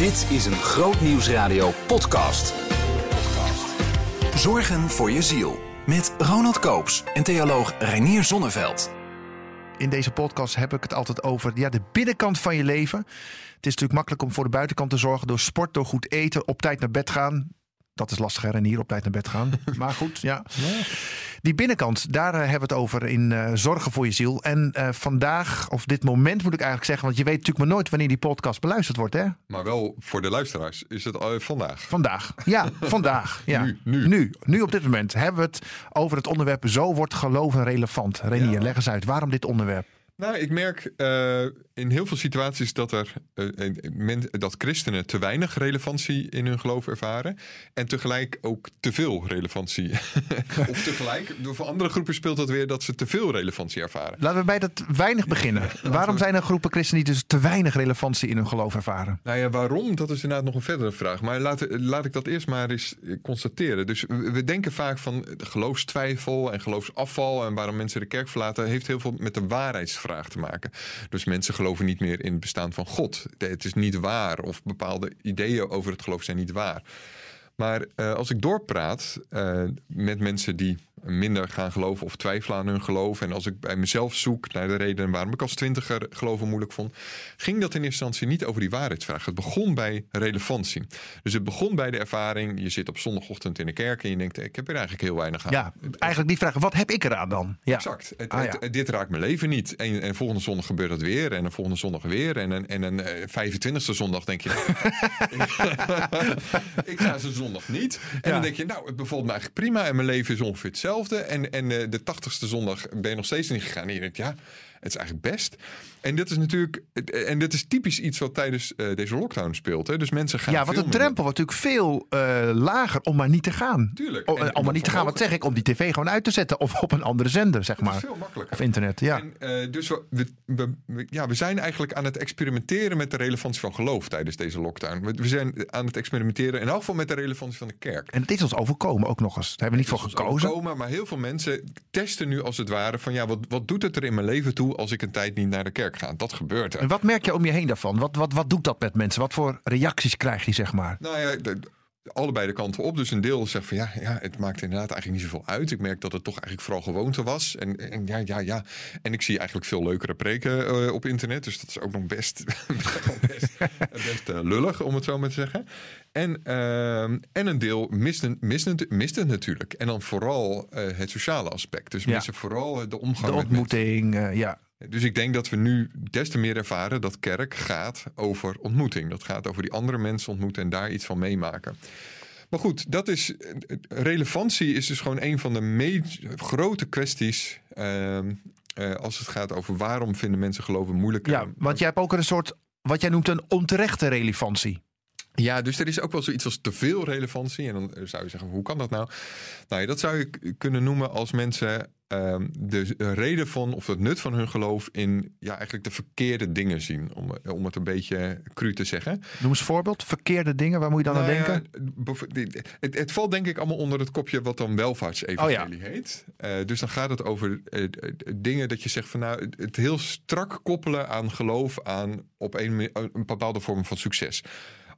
Dit is een Groot Nieuwsradio podcast. Zorgen voor je ziel. Met Ronald Koops en theoloog Reinier Zonneveld. In deze podcast heb ik het altijd over ja, de binnenkant van je leven. Het is natuurlijk makkelijk om voor de buitenkant te zorgen door sport, door goed eten, op tijd naar bed gaan. Dat is lastiger en hier op tijd naar bed gaan. Maar goed, ja. Die binnenkant, daar eh, hebben we het over in eh, Zorgen voor je ziel. En eh, vandaag, of dit moment moet ik eigenlijk zeggen, want je weet natuurlijk maar nooit wanneer die podcast beluisterd wordt, hè? Maar wel voor de luisteraars is het uh, vandaag. Vandaag, ja, vandaag. Ja. Nu, nu. nu, nu op dit moment hebben we het over het onderwerp Zo wordt geloven relevant. Renier, Ja. leg eens uit, waarom dit onderwerp? Nou, ik merk eh, in heel veel situaties dat, er, eh, men, dat christenen te weinig relevantie in hun geloof ervaren. En tegelijk ook te veel relevantie. of tegelijk, voor andere groepen speelt dat weer dat ze te veel relevantie ervaren. Laten we bij dat weinig beginnen. Waarom zijn er groepen christenen die dus te weinig relevantie in hun geloof ervaren? Nou ja, waarom? Dat is inderdaad nog een verdere vraag. Maar laat, laat ik dat eerst maar eens eh, constateren. Dus we, we denken vaak van geloofstwijfel en geloofsafval en waarom mensen de kerk verlaten, heeft heel veel met de waarheidsvraag te maken. Dus mensen geloven niet meer in het bestaan van God. Het is niet waar of bepaalde ideeën over het geloof zijn niet waar. Maar eh, als ik doorpraat eh, met mensen die minder gaan geloven of twijfelen aan hun geloof. En als ik bij mezelf zoek naar de redenen waarom ik als twintiger geloven moeilijk vond. Ging dat in eerste instantie niet over die waarheidsvraag. Het begon bij relevantie. Dus het begon bij de ervaring. Je zit op zondagochtend in de kerk en je denkt ik heb er eigenlijk heel weinig aan. Ja, eigenlijk die vraag, wat heb ik eraan dan? Ja. Exact. Het, Ah, ja. het- dit raakt mijn leven niet. En, en volgende zondag gebeurt dat weer. En de volgende zondag weer. En een, en een eh, 25e zondag denk je... ik ga zo'n zondag niet. En Ja. dan denk je, nou, het bevalt me eigenlijk prima. En mijn leven is ongeveer hetzelfde. En, en eh, de 80ste zondag ben je nog steeds niet gegaan. En je denkt, ja, het is eigenlijk best. En dit is natuurlijk... En dit is typisch iets wat tijdens eh, deze lockdown speelt. Hè? Dus mensen gaan Ja, want de drempel wordt natuurlijk veel eh, lager om maar niet te gaan. Tuurlijk. Oh, En- eh, om maar niet te gaan, wat zeg ik? Om die tv gewoon uit te zetten of op een andere zender, zeg maar. veel makkelijker. Of internet, ja. En, dus we, we, ja, we zijn eigenlijk aan het experimenteren met de relevantie van geloof tijdens deze lockdown. We, we zijn aan het experimenteren in elk geval met de relevantie van de kerk. En het is ons overkomen ook nog eens. Daar hebben we niet voor gekozen. overkomen, maar heel veel mensen testen nu als het ware van ja, wat, wat doet het er in mijn leven toe als ik een tijd niet naar de kerk ga? Dat gebeurt er. En wat merk je om je heen daarvan? Wat, wat, wat doet dat met mensen? Wat voor reacties krijg je, zeg maar? Nou ja, allebei de kanten op. Dus een deel zegt van ja, ja, het maakt inderdaad eigenlijk niet zoveel uit. Ik merk dat het toch eigenlijk vooral gewoonte was. En, en ja, ja, ja. En ik zie eigenlijk veel leukere preken eh, op internet. Dus dat is ook nog best, best, best eh, lullig, om het zo maar te zeggen. En, ehm, en een deel mist, mist, het- mist het natuurlijk. En dan vooral eh, het sociale aspect. Dus Ja. missen vooral de omgang De ontmoeting, eh, ja. Dus ik denk dat we nu des te meer ervaren dat kerk gaat over ontmoeting. Dat gaat over die andere mensen ontmoeten en daar iets van meemaken. Maar goed, dat is, relevantie is dus gewoon een van de grote kwesties. ehm, eh, als het gaat over waarom vinden mensen geloven moeilijk. ja. Want jij hebt ook een soort, wat jij noemt een onterechte relevantie. Ja, dus er is ook wel zoiets als te veel relevantie. En dan zou je zeggen, hoe kan dat nou? Nou ja, dat zou je kunnen noemen als mensen ehm, de reden van of het nut van hun geloof in ja, eigenlijk de verkeerde dingen zien. Om, om het een beetje cru te zeggen. Noem eens een voorbeeld. Verkeerde dingen, waar moet je dan Nou aan ja, denken? het, het valt denk ik allemaal onder het kopje wat dan welvaartsevangelie Oh heet. Eh, dus dan gaat het over eh, dingen dat je zegt van nou, het- heel strak koppelen aan geloof aan op een, een bepaalde vorm van succes.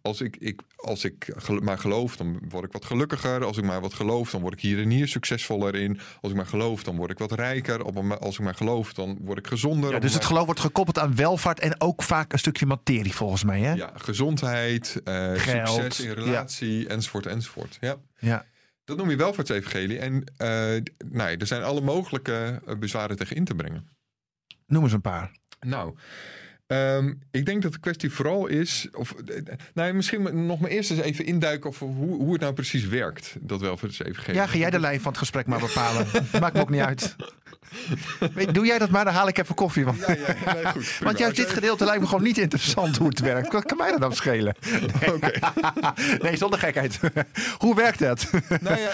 Als ik, ik, als ik gel- maar geloof, dan word ik wat gelukkiger. Als ik maar wat geloof, dan word ik hier en hier succesvoller in. Als ik maar geloof, dan word ik wat rijker. Op een- Als ik maar geloof, dan word ik gezonder. Ja, dus het geloof wordt gekoppeld aan welvaart en ook vaak een stukje materie volgens mij. Hè? Ja, gezondheid, eh, Geld, succes in ja. relatie, enzovoort, enzovoort. Ja. Ja. Dat noem je welvaartsevangelie. En eh, nou ja, er zijn alle mogelijke eh, bezwaren tegen in te brengen. Noem eens een paar. Nou, ehm, ik denk dat de kwestie vooral is... Of, eh, nou ja, misschien nog maar eerst eens even induiken... over hoe, hoe het nou precies werkt, dat welvaartsevangelie. Ja, ga jij de lijn van het gesprek maar bepalen. Maakt me ook niet uit. Doe jij dat maar, dan haal ik even koffie. Want, Ja, ja, nee, goed. want juist dit gedeelte lijkt me gewoon niet interessant hoe het werkt. Wat kan mij dat dan schelen? Oké. Nee, zonder gekheid. Hoe werkt dat? nou ja,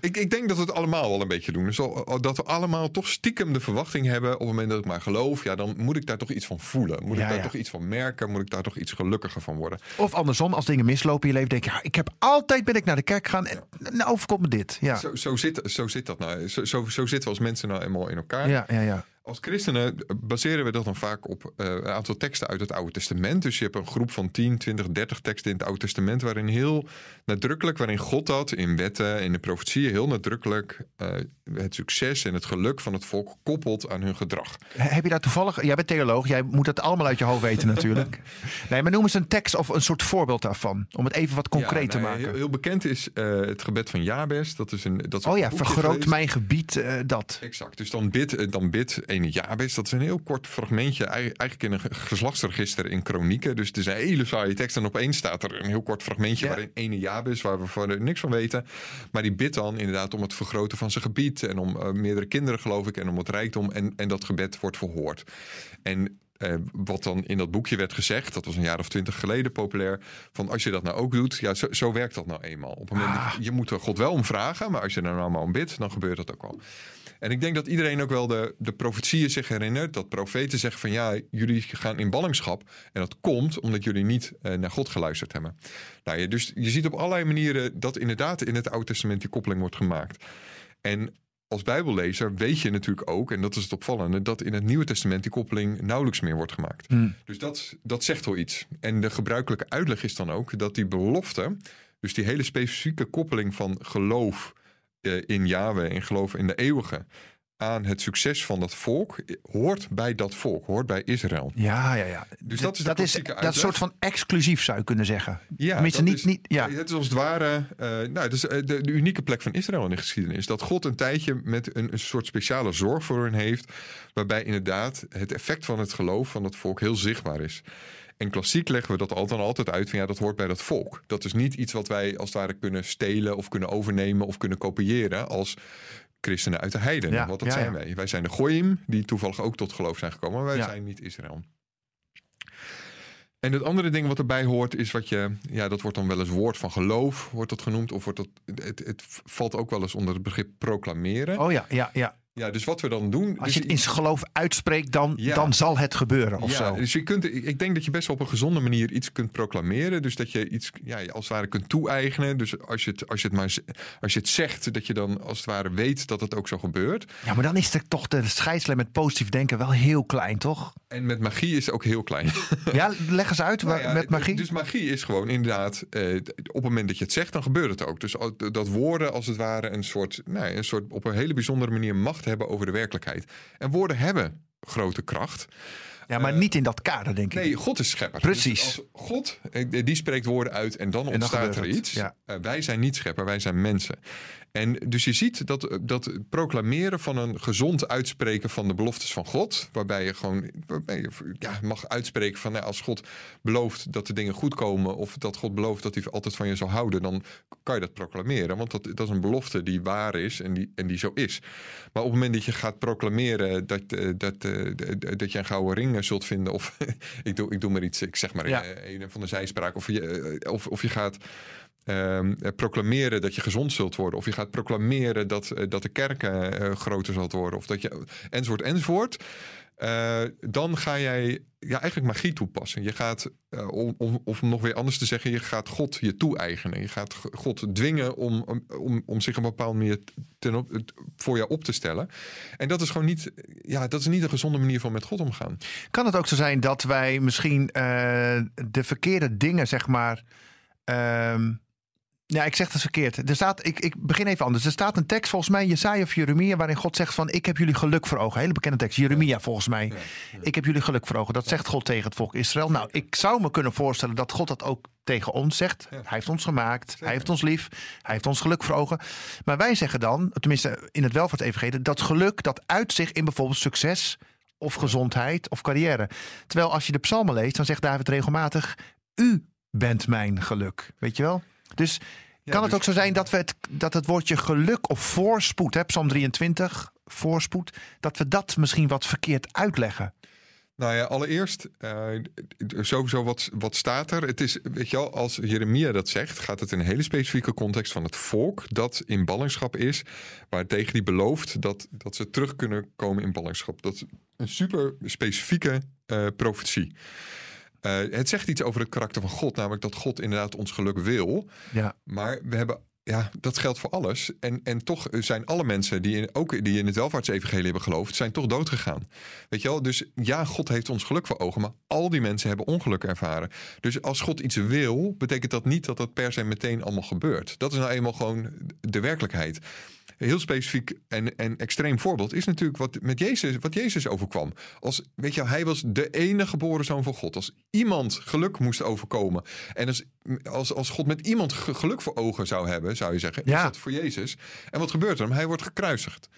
ik, ik denk dat we het allemaal wel een beetje doen. Dus dat we allemaal toch stiekem de verwachting hebben... op het moment dat ik maar geloof... ja, dan moet ik daar toch iets van voelen. Moet Ja, ik daar ja. toch iets van merken? Moet ik daar toch iets gelukkiger van worden? Of andersom, als dingen mislopen in je leven, denk je, ja, ik heb altijd ben ik naar de kerk gegaan en nou overkomt me dit. Ja, Zo, zo, zit, zo zit dat nou. Zo, zo, zo zitten we als mensen nou eenmaal in elkaar. ja, ja. ja. Als christenen baseren we dat dan vaak op uh, een aantal teksten uit het Oude Testament. Dus je hebt een groep van 10, 20, 30 teksten in het Oude Testament. waarin heel nadrukkelijk, waarin God dat in wetten, in de profetieën. heel nadrukkelijk uh, het succes en het geluk van het volk koppelt aan hun gedrag. Heb je daar toevallig. Jij bent theoloog, jij moet het allemaal uit je hoofd weten natuurlijk. nee, maar noem eens een tekst of een soort voorbeeld daarvan. Om het even wat concreet te maken. Heel, heel, bekend is uh, het gebed van Jabes. Dat is een. Dat is oh ja, vergroot mijn gebied, dat. Exact. Dus dan bid, dan bid ene Jabes. Dat is een heel kort fragmentje, eigenlijk in een geslachtsregister in Kronieken. Dus het is een hele saaie tekst. En opeens staat er een heel kort fragmentje waarin ene Jabes, waar we voor niks van weten. Maar die bidt dan inderdaad om het vergroten van zijn gebied. En om uh, meerdere kinderen, geloof ik. En om het rijkdom. En, en dat gebed wordt verhoord. En uh, wat dan in dat boekje werd gezegd, dat was een jaar of twintig geleden populair, van als je dat nou ook doet, ja, zo, zo werkt dat nou eenmaal. Op een moment, ah. Je moet er God wel om vragen, maar als je er nou maar om bidt, dan gebeurt dat ook wel. En ik denk dat iedereen ook wel de, de profetieën zich herinnert. Dat profeten zeggen van ja, jullie gaan in ballingschap. En dat komt omdat jullie niet uh, naar God geluisterd hebben. Nou, je, dus je ziet op allerlei manieren dat inderdaad in het Oude Testament die koppeling wordt gemaakt. En als Bijbellezer weet je natuurlijk ook, en dat is het opvallende, dat in het Nieuwe Testament die koppeling nauwelijks meer wordt gemaakt. Hmm. Dus dat, dat zegt wel iets. En de gebruikelijke uitleg is dan ook dat die belofte, dus die hele specifieke koppeling van geloof in Yahweh en geloof in de eeuwige aan het succes van dat volk hoort bij dat volk, hoort bij Israël. Ja, ja, ja. Dus dat is dat is dat soort van exclusief zou je kunnen zeggen. Ja, niet, is, niet, ja. het is als het ware uh, nou, het is eh, de, de, unieke plek van Israël in de geschiedenis. Dat God een tijdje met een, een soort speciale zorg voor hen heeft, waarbij inderdaad het effect van het geloof van het volk heel zichtbaar is. En klassiek leggen we dat altijd, altijd uit van ja, dat hoort bij dat volk. Dat is niet iets wat wij als het ware kunnen stelen of kunnen overnemen of kunnen kopiëren als christenen uit de heiden. Ja, Want dat zijn wij. Wij zijn de Goyim, die toevallig ook tot geloof zijn gekomen, maar wij zijn niet Israël. En het andere ding wat erbij hoort is wat je, ja, dat wordt dan wel eens woord van geloof, wordt dat genoemd. Of wordt dat, het, het valt ook wel eens onder het begrip proclameren. Oh ja, ja, ja. Ja, dus wat we dan doen. Als je het in zijn geloof uitspreekt, dan, dan zal het gebeuren. Of ja, zo. Dus je kunt, ik denk dat je best wel op een gezonde manier iets kunt proclameren. Dus dat je iets ja, als het ware kunt toe-eigenen. Dus als je, het, als, je het maar, als je het zegt, dat je dan als het ware weet dat het ook zo gebeurt. Ja, maar dan is er toch de scheidslijn met positief denken wel heel klein, toch? En met magie is het ook heel klein. Ja, leg eens uit nou met magie. Dus magie is gewoon inderdaad, eh, op het moment dat je het zegt, dan gebeurt het ook. Dus dat woorden als het ware een soort, nou, een soort op een hele bijzondere manier macht hebben over de werkelijkheid. En woorden hebben grote kracht. Ja, maar niet in dat kader, denk ik. Nee, God is schepper. Precies. Dus als God, eh, die spreekt woorden uit en dan ontstaat er iets. Ja. Eh, wij zijn niet schepper, wij zijn mensen. En dus je ziet dat, dat proclameren van een gezond uitspreken van de beloftes van God, waarbij je gewoon waarbij je, ja, mag uitspreken van nou, als God belooft dat de dingen goed komen, of dat God belooft dat hij altijd van je zal houden, dan kan je dat proclameren. Want dat, dat is een belofte die waar is en die, en die zo is. Maar op het moment dat je gaat proclameren dat, eh, dat, eh, dat, dat je een gouden ring zult vinden, of ik, doe, ik doe maar iets, ik zeg maar ja. een van de zijspraak, of je, eh, of, of je gaat Ehm, eh, proclameren dat je gezond zult worden. Of je gaat proclameren dat, uh, dat de kerk uh, groter zal worden. Of dat je, enzovoort, enzovoort. dan ga jij ja, eigenlijk magie toepassen. Je gaat, om, of nog weer anders te zeggen, je gaat God je toe-eigenen. Je gaat God dwingen om, om, om zich een bepaalde manier ten op, voor jou op te stellen. En dat is gewoon niet, ja, dat is niet een gezonde manier van met God omgaan. Kan het ook zo zijn dat wij misschien de verkeerde dingen, zeg maar. Ehm, ja, ik zeg het verkeerd. Er staat, ik, ik begin even anders. Er staat een tekst volgens mij, Jesaja of Jeremia, waarin God zegt van ik heb jullie geluk voor ogen. Hele bekende tekst. Jeremia volgens mij. Ik heb jullie geluk voor ogen. Dat zegt God tegen het volk Israël. Nou, ik zou me kunnen voorstellen dat God dat ook tegen ons zegt. Hij heeft ons gemaakt. Hij heeft ons lief. Hij heeft ons geluk voor ogen. Maar wij zeggen dan, tenminste in het welvaartsevangelie, dat geluk dat uit zich in bijvoorbeeld succes of gezondheid of carrière. Terwijl als je de psalmen leest, dan zegt David regelmatig, u bent mijn geluk. Weet je wel? Dus kan het dus- ook zo zijn dat, we het, dat het woordje geluk of voorspoed, hè, Psalm 23, voorspoed, dat we dat misschien wat verkeerd uitleggen? Nou ja, allereerst, uh, sowieso wat, wat staat er? Het is, weet je wel, als Jeremia dat zegt, gaat het in een hele specifieke context van het volk dat in ballingschap is, waar tegen die belooft dat, dat ze terug kunnen komen in ballingschap. Dat is een super specifieke uh, profetie. Uh, het zegt iets over het karakter van God, namelijk dat God inderdaad ons geluk wil. Ja. Maar we hebben ja, dat geldt voor alles. En, en toch zijn alle mensen die in, ook die in het welvaartsevangelie hebben geloofd, zijn toch dood gegaan. Weet je wel? Dus ja, God heeft ons geluk voor ogen, maar al die mensen hebben ongeluk ervaren. Dus als God iets wil, betekent dat niet dat dat per se meteen allemaal gebeurt. Dat is nou eenmaal gewoon de werkelijkheid. Heel specifiek en, en extreem voorbeeld is natuurlijk wat met Jezus, wat Jezus overkwam. Als, weet je, hij was de enige geboren zoon van God. Als iemand geluk moest overkomen en als, als, als God met iemand geluk voor ogen zou hebben, zou je zeggen, Ja. is dat voor Jezus. En wat gebeurt er? Hij wordt gekruisigd.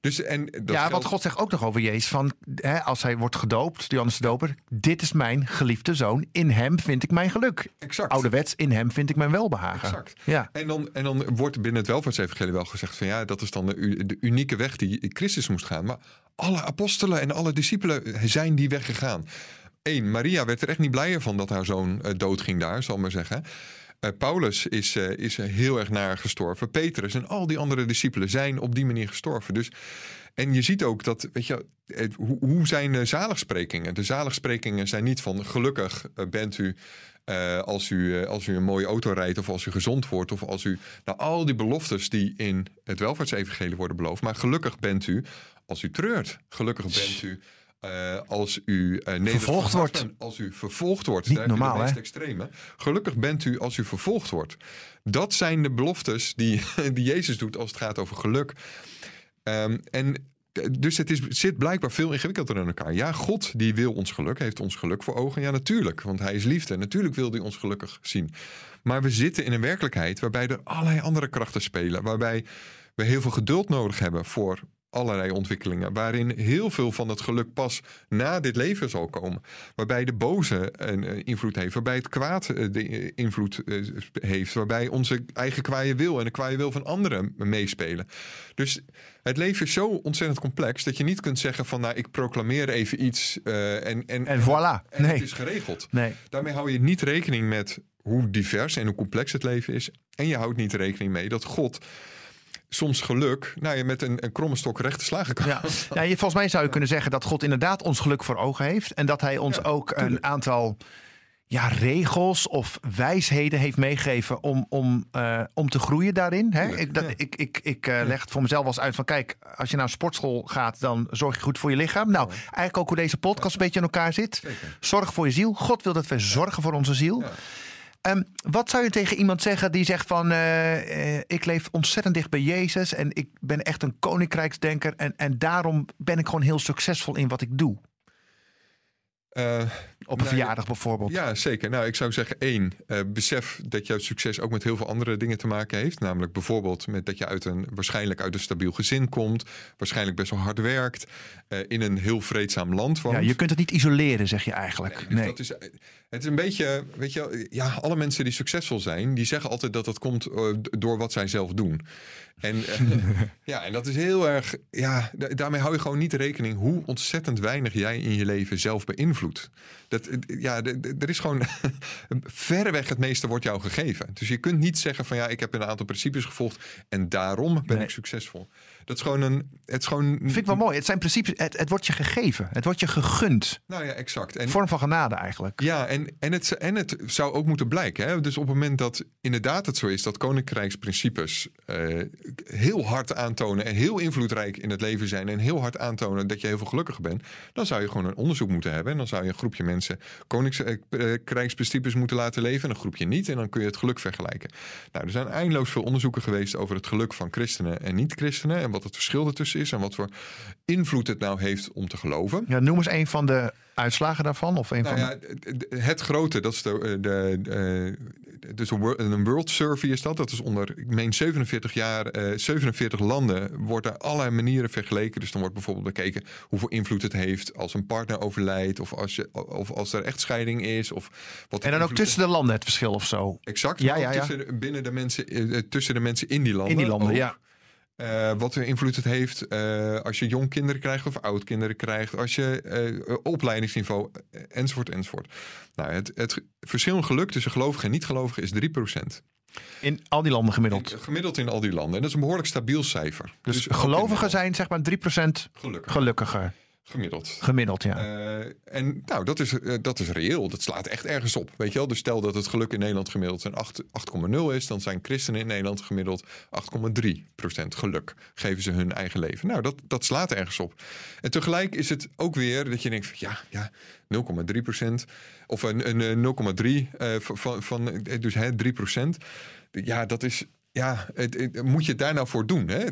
Dus, en dat ja, geldt- want God zegt ook nog over Jezus van, hè, als hij wordt gedoopt, Johannes de Doper, dit is mijn geliefde zoon, in hem vind ik mijn geluk. Exact. Ouderwets, in hem vind ik mijn welbehagen. Exact. Ja. En dan, en dan wordt binnen het welvaartsevangelie wel gezegd van ja, dat is dan de, unieke weg die Christus moest gaan. Maar alle apostelen en alle discipelen zijn die weg gegaan. Eén, Maria werd er echt niet blijer van dat haar zoon eh, doodging daar, zal ik maar zeggen. Eh, Paulus is, eh, is heel erg naar gestorven. Petrus en al die andere discipelen zijn op die manier gestorven. Dus, en je ziet ook dat, weet je, hoe, hoe zijn de zaligsprekingen? De zaligsprekingen zijn niet van gelukkig bent u eh, als, u, eh, als u een mooie auto rijdt of als u gezond wordt of als u... Nou, al die beloftes die in het welvaartsevangelie worden beloofd. Maar gelukkig bent u als u treurt. Gelukkig bent u eh, als u nederig Vervolgd wordt. bent. Als u vervolgd wordt. Niet Daar normaal, de meest hè? extreme. Gelukkig bent u als u vervolgd wordt. Dat zijn de beloftes die, die Jezus doet als het gaat over geluk. Ehm, en dus het, zit blijkbaar veel ingewikkelder in elkaar. Ja, God die wil ons geluk, heeft ons geluk voor ogen. Ja, natuurlijk, want hij is liefde. Natuurlijk wil hij ons gelukkig zien. Maar we zitten in een werkelijkheid waarbij er allerlei andere krachten spelen. Waarbij we heel veel geduld nodig hebben voor allerlei ontwikkelingen. Waarin heel veel van het geluk pas na dit leven zal komen. Waarbij de boze een eh, invloed heeft. Waarbij het kwaad eh, de eh, invloed heeft. Waarbij onze eigen kwaaie wil en de kwaaie wil van anderen meespelen. Dus het leven is zo ontzettend complex dat je niet kunt zeggen van nou ik proclameer even iets en, en, En voilà. en Nee. het is geregeld. Nee. Daarmee hou je niet rekening met hoe divers en hoe complex het leven is. En je houdt niet rekening mee dat God soms geluk nou, je met een, een kromme stok recht te slagen kan. Ja. Ja, je, volgens mij zou je kunnen zeggen dat God inderdaad ons geluk voor ogen heeft. En dat hij ons Ja, ook tuurlijk. een aantal ja, regels of wijsheden heeft meegegeven om, om, eh, om te groeien daarin. Hè? Tuurlijk, Ik, dat, ja. ik, ik, ik eh, leg het voor mezelf eens uit van kijk, als je naar een sportschool gaat, dan zorg je goed voor je lichaam. Nou, eigenlijk ook hoe deze podcast een beetje in elkaar zit. Zeker. Zorg voor je ziel. God wil dat we zorgen voor onze ziel. Ehm, wat zou je tegen iemand zeggen die zegt van eh, eh, ik leef ontzettend dicht bij Jezus en ik ben echt een koninkrijksdenker en, en daarom ben ik gewoon heel succesvol in wat ik doe. Eh, Op een Nou, verjaardag bijvoorbeeld. Ja, zeker. Nou, ik zou zeggen één, eh, besef dat jouw succes ook met heel veel andere dingen te maken heeft. Namelijk bijvoorbeeld met dat je uit een, waarschijnlijk uit een stabiel gezin komt. Waarschijnlijk best wel hard werkt. eh, in een heel vreedzaam land woont. Ja, je kunt het niet isoleren, zeg je eigenlijk. Dus Nee. dat is, het is een beetje, weet je, ja, alle mensen die succesvol zijn, die zeggen altijd dat dat komt door wat zij zelf doen. En ja, en dat is heel erg, ja, da- daarmee hou je gewoon niet rekening hoe ontzettend weinig jij in je leven zelf beïnvloedt. Dat, eh, ja, er is gewoon verreweg het meeste wordt jou gegeven. Dus je kunt niet zeggen van ja, ik heb een aantal principes gevolgd en daarom ben Nee. ik succesvol. Dat is gewoon een, het is gewoon. Vind ik wel mooi. Het zijn principes, het, het wordt je gegeven. Het wordt je gegund. Nou ja, exact. En, vorm van genade eigenlijk. Ja, en, en, het, en het zou ook moeten blijken. Hè? Dus op het moment dat inderdaad het zo is dat koninkrijksprincipes eh, heel hard aantonen en heel invloedrijk in het leven zijn en heel hard aantonen dat je heel veel gelukkiger bent, dan zou je gewoon een onderzoek moeten hebben. En dan zou je een groepje mensen koninkrijksprincipes moeten laten leven en een groepje niet. En dan kun je het geluk vergelijken. Nou, er zijn eindeloos veel onderzoeken geweest over het geluk van christenen en niet-christenen en wat het verschil ertussen is en wat voor invloed het nou heeft om te geloven. Ja, noem eens een van de uitslagen daarvan. Of een Nou van ja, het grote, dat is de, de, de, dus een wor- een World Survey is dat. Dat is onder, ik meen 47 jaar, eh 47 landen, wordt er allerlei manieren vergeleken. Dus dan wordt bijvoorbeeld bekeken hoeveel invloed het heeft als een partner overlijdt, of als, je, of als er echtscheiding is. Of wat en dan ook tussen de landen het verschil of zo. Exact, Ja, ja, ja. Tussen, binnen de mensen, eh, tussen de mensen in die landen. In die landen, ook. ja. Eh, wat voor invloed het heeft eh, als je jong kinderen krijgt of oud kinderen krijgt, als je eh, opleidingsniveau enzovoort enzovoort. Nou, het, het verschil in geluk tussen gelovigen en niet-gelovigen is 3%. In al die landen gemiddeld. Gemiddeld in al die landen. En dat is een behoorlijk stabiel cijfer. Dus in gelovigen zijn zeg maar 3% gelukkig. gelukkiger. Gemiddeld. Gemiddeld, ja. Uh, en nou, dat is, uh, dat is reëel. Dat slaat echt ergens op. Weet je wel? Dus stel dat het geluk in Nederland gemiddeld een 8,0 is, dan zijn christenen in Nederland gemiddeld 8,3% geluk. Geven ze hun eigen leven. Nou, dat, dat slaat ergens op. En tegelijk is het ook weer dat je denkt: van, ja, ja, 0,3% of een, een 0,3 uh, van, van, dus hè, 3% Ja, dat is ja, het, moet je het daar nou voor doen? Hè?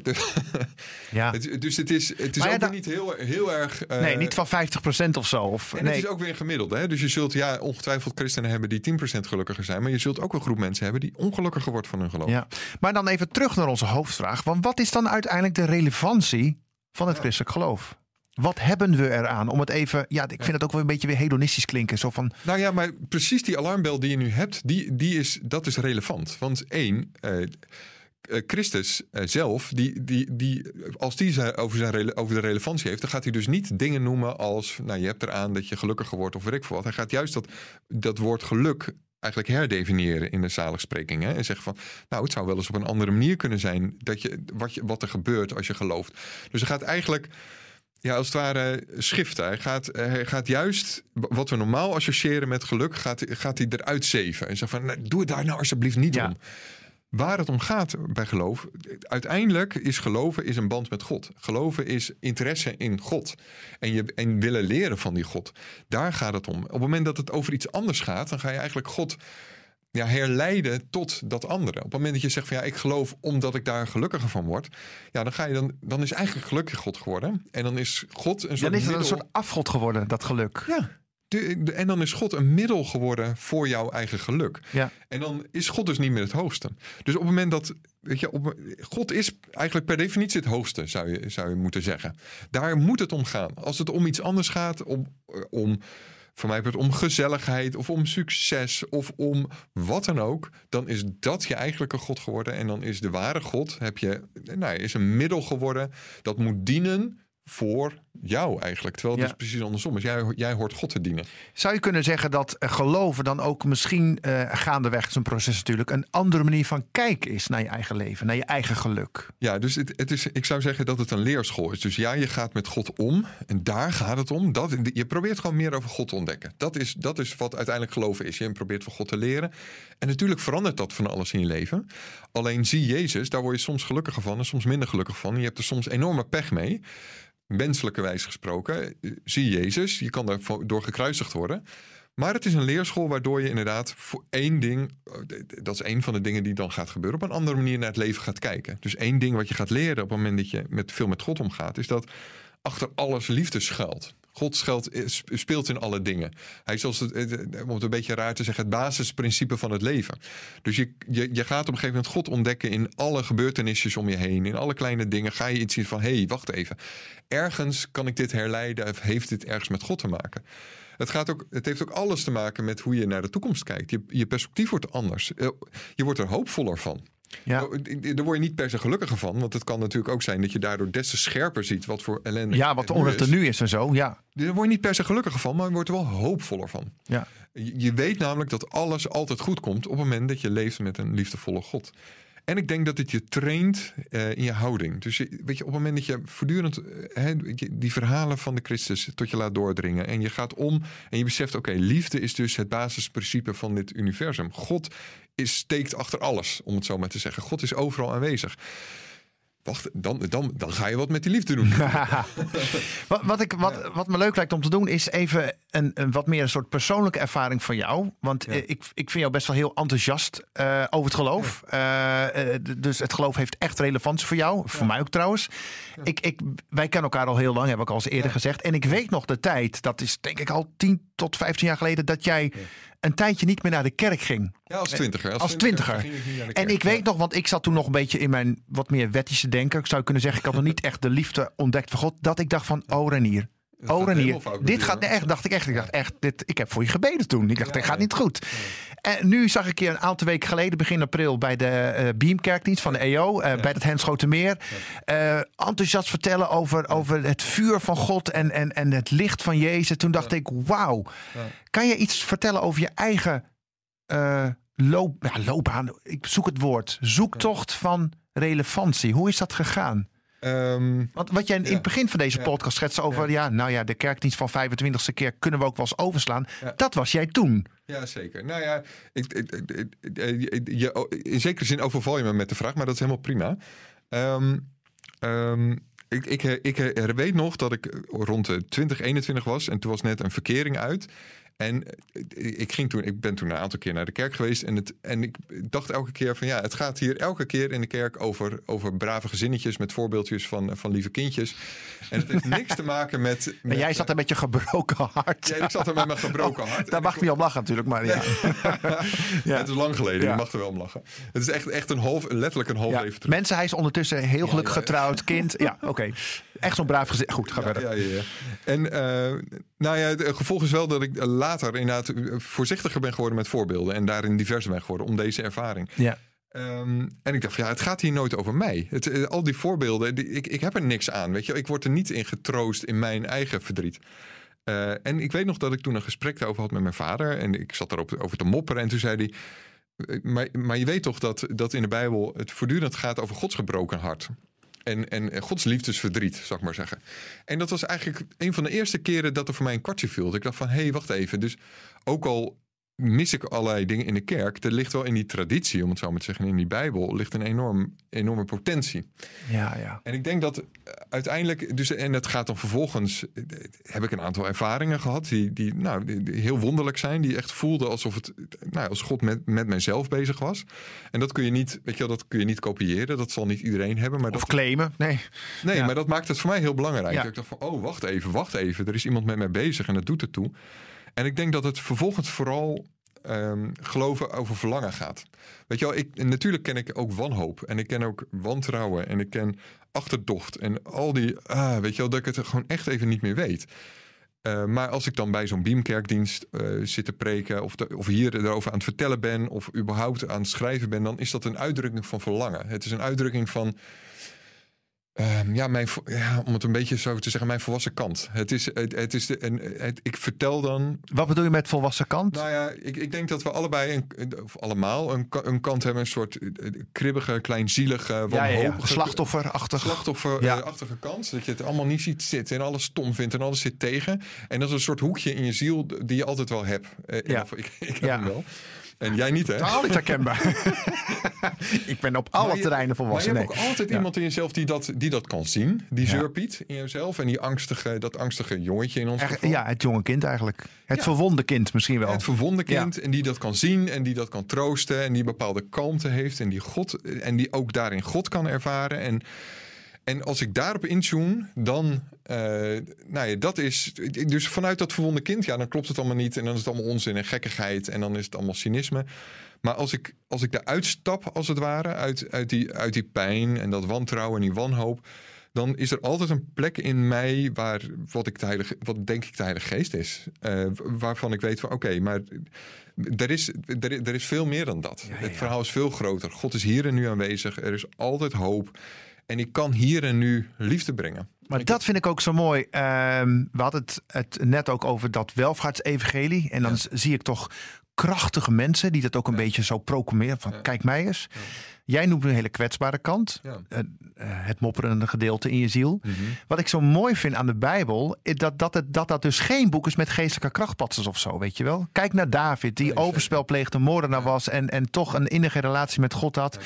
ja. Het, dus het is, het is ook ja, niet heel, heel erg. Uh, nee, niet van 50% of zo. Of, en nee. het is ook weer gemiddeld. Hè? Dus je zult ja, ongetwijfeld christenen hebben die 10% gelukkiger zijn. Maar je zult ook een groep mensen hebben die ongelukkiger wordt van hun geloof. Ja. Maar dan even terug naar onze hoofdvraag. Want wat is dan uiteindelijk de relevantie van het christelijk geloof? Wat hebben we eraan? Om het even, ja, ik vind het ook wel een beetje weer hedonistisch klinken. Zo van... Nou ja, maar precies die alarmbel die je nu hebt, die, die is, dat is relevant. Want één, eh, eh Christus eh, zelf, die, die, die, als die over, zijn, over de relevantie heeft, dan gaat hij dus niet dingen noemen als, nou je hebt eraan dat je gelukkiger wordt of weet ik veel wat. Hij gaat juist dat, dat woord geluk eigenlijk herdefiniëren in de zaligspreking. Hè? En zeggen van, nou, het zou wel eens op een andere manier kunnen zijn dat je, wat, je, wat er gebeurt als je gelooft. Dus hij gaat eigenlijk ja, als het ware schiften. Hij gaat, hij gaat juist wat we normaal associëren met geluk, gaat, gaat hij eruit zeven. En zegt van, nou, doe het daar nou alsjeblieft niet om. Waar het om gaat bij geloof, uiteindelijk is geloven is een band met God. Geloven is interesse in God. En, je, en willen leren van die God. Daar gaat het om. Op het moment dat het over iets anders gaat, dan ga je eigenlijk God ja, herleiden tot dat andere. Op het moment dat je zegt van ja, ik geloof omdat ik daar gelukkiger van word, ja, dan ga je dan, dan is eigenlijk gelukkig God geworden. En dan is God een soort. Dan is het een soort afgod geworden, dat geluk. Ja. De, en dan is God een middel geworden voor jouw eigen geluk. Ja. En dan is God dus niet meer het hoogste. Dus op het moment dat, weet je, op, God is eigenlijk per definitie het hoogste, zou je, zou je moeten zeggen. Daar moet het om gaan. Als het om iets anders gaat, om, om voor mij het om gezelligheid of om succes of om wat dan ook, dan is dat je eigenlijke God geworden. En dan is de ware God, heb je, nou, is een middel geworden dat moet dienen voor jou eigenlijk. Terwijl het dus precies andersom is. Jij, jij hoort God te dienen. Zou je kunnen zeggen dat geloven dan ook misschien uh, gaandeweg zijn proces natuurlijk een andere manier van kijken is naar je eigen leven, naar je eigen geluk? Ja, dus het, het is, ik zou zeggen dat het een leerschool is. Dus ja, je gaat met God om en daar gaat het om. Dat, je probeert gewoon meer over God te ontdekken. Dat is, dat is wat uiteindelijk geloven is. Je probeert van God te leren. En natuurlijk verandert dat van alles in je leven. Alleen zie Jezus, daar word je soms gelukkiger van en soms minder gelukkig van. Je hebt er soms enorme pech mee menselijke wijze gesproken, zie Jezus, je kan door gekruisigd worden. Maar het is een leerschool waardoor je inderdaad voor één ding, dat is één van de dingen die dan gaat gebeuren, op een andere manier naar het leven gaat kijken. Dus één ding wat je gaat leren op het moment dat je met, veel met God omgaat, is dat achter alles liefde schuilt. God schuilt, speelt in alle dingen. Hij is, als het, om het een beetje raar te zeggen, het basisprincipe van het leven. Dus je, je, je gaat op een gegeven moment God ontdekken in alle gebeurtenissen om je heen. In alle kleine dingen ga je iets zien van, hé, hey, wacht even. Ergens kan ik dit herleiden of heeft dit ergens met God te maken. Het, gaat ook, het heeft ook alles te maken met hoe je naar de toekomst kijkt. Je, je perspectief wordt anders. Eh, je wordt er hoopvoller van. Ja. Nou, daar word je niet per se gelukkiger van. Want het kan natuurlijk ook zijn dat je daardoor des te scherper ziet wat voor ellende. Ja, wat onrecht er nu is en zo. Ja. Daar word je niet per se gelukkiger van, maar je wordt er wel hoopvoller van. Ja. Je weet namelijk dat alles altijd goed komt op het moment dat je leeft met een liefdevolle God. En ik denk dat het je traint uh, in je houding. Dus weet je, op het moment dat je voortdurend uh, die verhalen van de Christus tot je laat doordringen. En je gaat om en je beseft, oké, liefde is dus het basisprincipe van dit universum. God is, steekt achter alles, om het zo maar te zeggen. God is overal aanwezig. Wacht, dan, dan, dan ga je wat met die liefde doen. wat, wat, ik, wat, wat me leuk lijkt om te doen, is even een, een wat meer een soort persoonlijke ervaring van jou. Want ik, ik vind jou best wel heel enthousiast uh, over het geloof. Uh, dus het geloof heeft echt relevantie voor jou. Voor mij ook trouwens. Ik, ik, wij kennen elkaar al heel lang, heb ik al eens eerder gezegd. En ik weet nog de tijd, dat is denk ik al 10 tot 15 jaar geleden, dat jij een tijdje niet meer naar de kerk ging. Ja, als twintiger. Als, als twintiger. En ik weet nog, want ik zat toen nog een beetje in mijn wat meer wettische denken. Ik zou kunnen zeggen, ik had nog niet echt de liefde ontdekt van God. Dat ik dacht van, oh Renier, Oh Renier, dit gaat echt, dacht ik echt. Ik dacht echt, dit, ik heb voor je gebeden toen. Ik dacht, dit gaat niet goed. En nu zag ik je een aantal weken geleden, begin april, bij de uh, Beamkerkdienst van de EO, uh, bij het Henschotenmeer. Uh, enthousiast vertellen over, over het vuur van God en, en, en het licht van Jezus. Toen dacht ik, wauw. Kan je iets vertellen over je eigen loop, ja, loopbaan? Ik zoek het woord. Zoektocht van relevantie. Hoe is dat gegaan? Ehm, Want wat jij in Ja. het begin van deze podcast schetste over, ja. nou ja, de kerkdienst van 25ste keer kunnen we ook wel eens overslaan. Dat was jij toen. Ja, zeker. Nou ja, ik, ik, ik- ik- je, in zekere zin overval je me met de vraag, maar dat is helemaal prima. Ehm, ehm, ik, ik, ik, ik weet nog dat ik rond de 2021 was en toen was net een verkering uit. En ik, ging toen, ik ben toen een aantal keer naar de kerk geweest. En, het, en ik dacht elke keer van ja, het gaat hier elke keer in de kerk over, over brave gezinnetjes met voorbeeldjes van, van lieve kindjes. En het heeft niks te maken met. En met jij zat er met je gebroken hart. Ja, ik zat er met mijn gebroken hart. Daar En mag je niet om lachen natuurlijk, maar ja. Ja. Het is lang geleden, Ja. je mag er wel om lachen. Het is echt, echt een half, letterlijk een half Ja. leven terug. Mensen, hij is ondertussen heel gelukkig ja, ja. getrouwd, kind. Ja, oké. Echt zo'n braaf gezicht. Goed, ga verder. ja, ja, ja. En eh, nou ja, het gevolg is wel dat ik later inderdaad voorzichtiger ben geworden met voorbeelden. En daarin diverser ben geworden om deze ervaring. Ja. Ehm, en ik dacht, ja, het gaat hier nooit over mij. Het, eh, al die voorbeelden, die, ik, ik heb er niks aan. Weet je, ik word er niet in getroost in mijn eigen verdriet. Eh, en ik weet nog dat ik toen een gesprek daarover had met mijn vader. En ik zat erop over te mopperen. En toen zei hij. Maar, maar je weet toch dat, dat in de Bijbel het voortdurend gaat over Gods gebroken hart. En, en Gods liefdesverdriet, zou ik maar zeggen. En dat was eigenlijk een van de eerste keren dat er voor mij een kwartje viel. Ik dacht van, hé, hey, wacht even. Dus ook al mis ik allerlei dingen in de kerk... er ligt wel in die traditie, om het zo maar te zeggen... in die Bijbel ligt een enorm, enorme potentie. Ja, ja. En ik denk dat eh, uiteindelijk, dus, en het gaat dan vervolgens, eh, heb ik een aantal ervaringen gehad die, die, nou, die, die heel wonderlijk zijn, die echt voelden alsof het, nou, als God met, met mijzelf bezig was. En dat kun je niet, weet je wel, dat kun je niet kopiëren, dat zal niet iedereen hebben. Maar Of dat, claimen. Nee. nee, ja. maar dat maakt het voor mij heel belangrijk. Ja. Dat Ik dacht van, oh, wacht even, wacht even, er is iemand met mij bezig en dat doet het toe. En ik denk dat het vervolgens vooral ehm, geloven over verlangen gaat. Weet je wel, ik, natuurlijk ken ik ook wanhoop. En ik ken ook wantrouwen. En ik ken achterdocht. En al die, ah, weet je wel, dat ik het gewoon echt even niet meer weet. Eh, maar als ik dan bij zo'n beamkerkdienst eh zit te preken... Of, of hier erover aan het vertellen ben... of überhaupt aan het schrijven ben... dan is dat een uitdrukking van verlangen. Het is een uitdrukking van... ehm, ja, mijn, ja, om het een beetje zo te zeggen, mijn volwassen kant. Het is, het, het is de, en het, ik vertel dan Wat bedoel je met volwassen kant? nou ja, ik, ik denk dat we allebei, een, of allemaal, een, een kant hebben. Een soort eh, kribbige, kleinzielige, ja, ja, ja. wanhopige... Slachtofferachtig. Slachtofferachtige kant. Dat je het allemaal niet ziet zitten en alles stom vindt en alles zit tegen. En dat is een soort hoekje in je ziel die je altijd wel hebt. Eh, Ja. Ik, ik heb Ja. hem wel. En jij niet, hè? Totaal niet herkenbaar. ik ben op alle je- terreinen volwassen. Maar je hebt Nee. ook altijd Ja. iemand in jezelf die dat, die dat kan zien. Die Ja. zeurpiet in jezelf. En die angstige, dat angstige jongetje in ons Echt, ja, het jonge kind eigenlijk. Het Ja. verwonde kind misschien wel. Het verwonde kind en die dat kan zien en die dat kan troosten en die bepaalde kalmte heeft en die God en die ook daarin God kan ervaren. En, en als ik daarop intune, dan, eh, nou ja, dat is dus vanuit dat verwonde kind, ja, dan klopt het allemaal niet en dan is het allemaal onzin en gekkigheid en dan is het allemaal cynisme. Maar als ik, als ik daaruit stap, als het ware, uit, uit, die, uit die pijn en dat wantrouwen en die wanhoop, dan is er altijd een plek in mij waar wat, ik de heilige, wat denk ik de Heilige Geest is. Eh, waarvan ik weet van oké, maar er is, er, is- er is veel meer dan dat. ja, Het verhaal is veel groter. God is hier en nu aanwezig. Er is altijd hoop. En ik kan hier en nu liefde brengen. Maar Ik- dat vind ik ook zo mooi. Ehm, we hadden het, het net ook over dat welvaartsevangelie. En dan Ja. zie ik toch krachtige mensen die dat ook een beetje zo proclameren. Van kijk mij eens. Jij noemt een hele kwetsbare kant. Ja. Eh, eh, het mopperende gedeelte in je ziel. Wat ik zo mooi vind aan de Bijbel, is dat dat, het, dat dat dus geen boek is met geestelijke krachtpatsers of zo, weet je wel. Kijk naar David, die Nee, overspel pleegde, moordenaar Ja. was en, en toch een innige relatie met God had.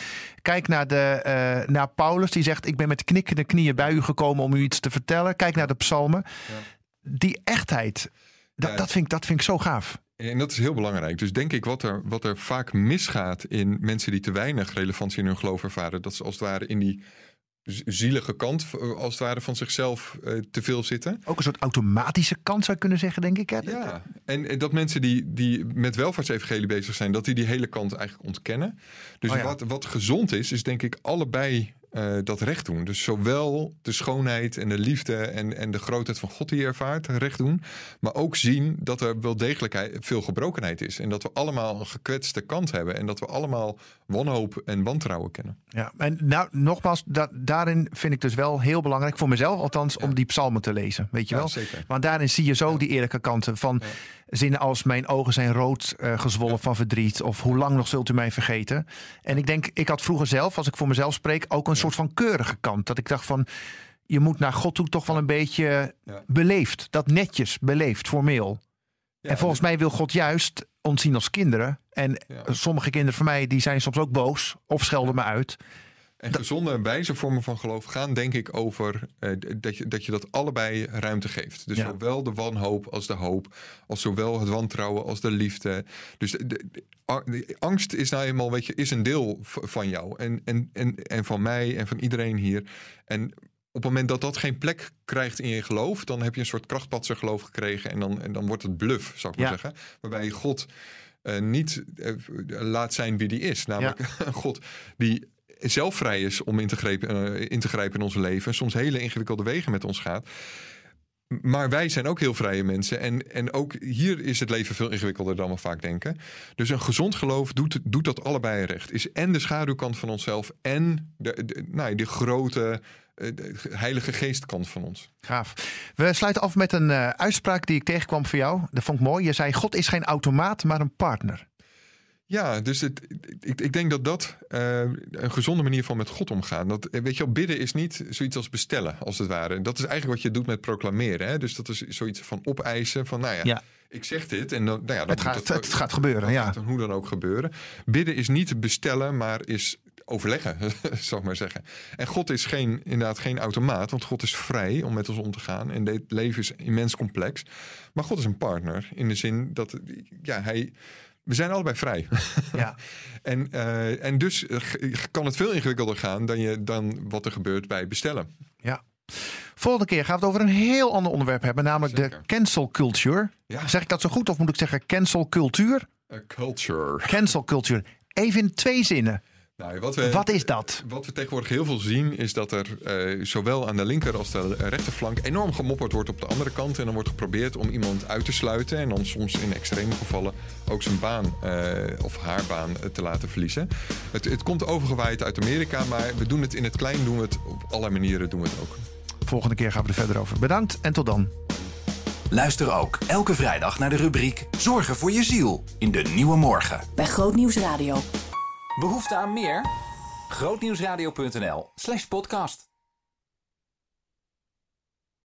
Kijk naar, de, eh, naar Paulus, die zegt, ik ben met knikkende knieën bij u gekomen om u iets te vertellen. Kijk naar de psalmen. Die echtheid, dat, dat, vind ik, dat vind ik zo gaaf. En dat is heel belangrijk. Dus denk ik wat er, wat er vaak misgaat in mensen die te weinig relevantie in hun geloof ervaren, dat ze als het ware in die zielige kant eh, als het ware van zichzelf eh, te veel zitten. Ook een soort automatische kant zou je kunnen zeggen, denk ik. Hè? Ja, en dat mensen die, die met welvaartsevangelie bezig zijn, dat die die hele kant eigenlijk ontkennen. Dus Oh ja. wat, wat gezond is, is denk ik allebei eh, dat recht doen. Dus zowel de schoonheid en de liefde en, en de grootheid van God die je ervaart, recht doen. Maar ook zien dat er wel degelijk veel gebrokenheid is. En dat we allemaal een gekwetste kant hebben. En dat we allemaal wanhoop en wantrouwen kennen. Ja, en nou, nogmaals, da- daarin vind ik dus wel heel belangrijk, voor mezelf althans, om die psalmen te lezen. Weet je Ja, wel? zeker. Want daarin zie je zo die eerlijke kanten van zinnen als mijn ogen zijn rood eh, gezwollen van verdriet. Of hoe lang nog zult u mij vergeten? En ik denk, ik had vroeger zelf, als ik voor mezelf spreek, ook een soort van keurige kant. Dat ik dacht van, je moet naar God toe toch wel een beetje beleefd. Dat netjes, beleefd, formeel. Ja, en volgens mij wil God juist ons zien als kinderen. En Ja. sommige kinderen van mij, die zijn soms ook boos. Of schelden me uit. En gezonde en wijze vormen van geloof gaan, denk ik, over eh, dat, je, dat je dat allebei ruimte geeft. Dus Ja. zowel de wanhoop als de hoop, als zowel het wantrouwen als de liefde. Dus de, angst is nou eenmaal, weet je, is een deel van jou en, en, en, en van mij en van iedereen hier. En op het moment dat dat geen plek krijgt in je geloof, dan heb je een soort krachtpatser geloof gekregen en dan, en dan wordt het bluff, zou ik maar zeggen. Waarbij God eh, niet eh, laat zijn wie die is. Namelijk God die zelf vrij is om in te, grijpen, eh, in te grijpen in ons leven. Soms hele ingewikkelde wegen met ons gaat. Maar wij zijn ook heel vrije mensen. En, en ook hier is het leven veel ingewikkelder dan we vaak denken. Dus een gezond geloof doet, doet dat allebei recht. Is en de schaduwkant van onszelf en de, de, nou, de grote eh, heilige geestkant van ons. Gaaf. We sluiten af met een eh, uitspraak die ik tegenkwam voor jou. Dat vond ik mooi. Je zei, God is geen automaat, maar een partner. Ja, dus het, ik, ik denk dat dat eh, een gezonde manier van met God omgaan. Dat, eh, weet je wel, bidden is niet zoiets als bestellen, als het ware. Dat is eigenlijk wat je doet met proclameren. Hè? Dus dat is zoiets van opeisen, van nou ja, Ja. ik zeg dit en dan, nou ja, dan Het gaat, dat- het gaat gebeuren, dat ja. gaat dan hoe dan ook gebeuren. Bidden is niet bestellen, maar is overleggen, zal ik maar zeggen. En God is geen, inderdaad geen automaat, want God is vrij om met ons om te gaan. En dit leven is immens complex. Maar God is een partner in de zin dat ja, hij. We zijn allebei vrij. Ja. En, eh, en dus eh, kan het veel ingewikkelder gaan dan, je, dan wat er gebeurt bij bestellen. ja. Volgende keer gaan we het over een heel ander onderwerp hebben. Namelijk de cancel culture. Ja. Zeg ik dat zo goed of moet ik zeggen cancel cultuur? A culture. Cancel culture. Even in twee zinnen. Nou, wat, we, Wat is dat? Wat we tegenwoordig heel veel zien is dat er eh, zowel aan de linker als de rechterflank enorm gemopperd wordt op de andere kant. En dan wordt geprobeerd om iemand uit te sluiten. En dan soms in extreme gevallen ook zijn baan eh, of haar baan eh, te laten verliezen. Het, het komt overgewaaid uit Amerika, maar we doen het in het klein, doen we het op allerlei manieren doen we het ook. Volgende keer gaan we er verder over. Bedankt en tot dan. Luister ook elke vrijdag naar de rubriek Zorgen voor je ziel in de Nieuwe Morgen. Bij Grootnieuws Radio. Behoefte aan meer? Grootnieuwsradio.nl slash podcast.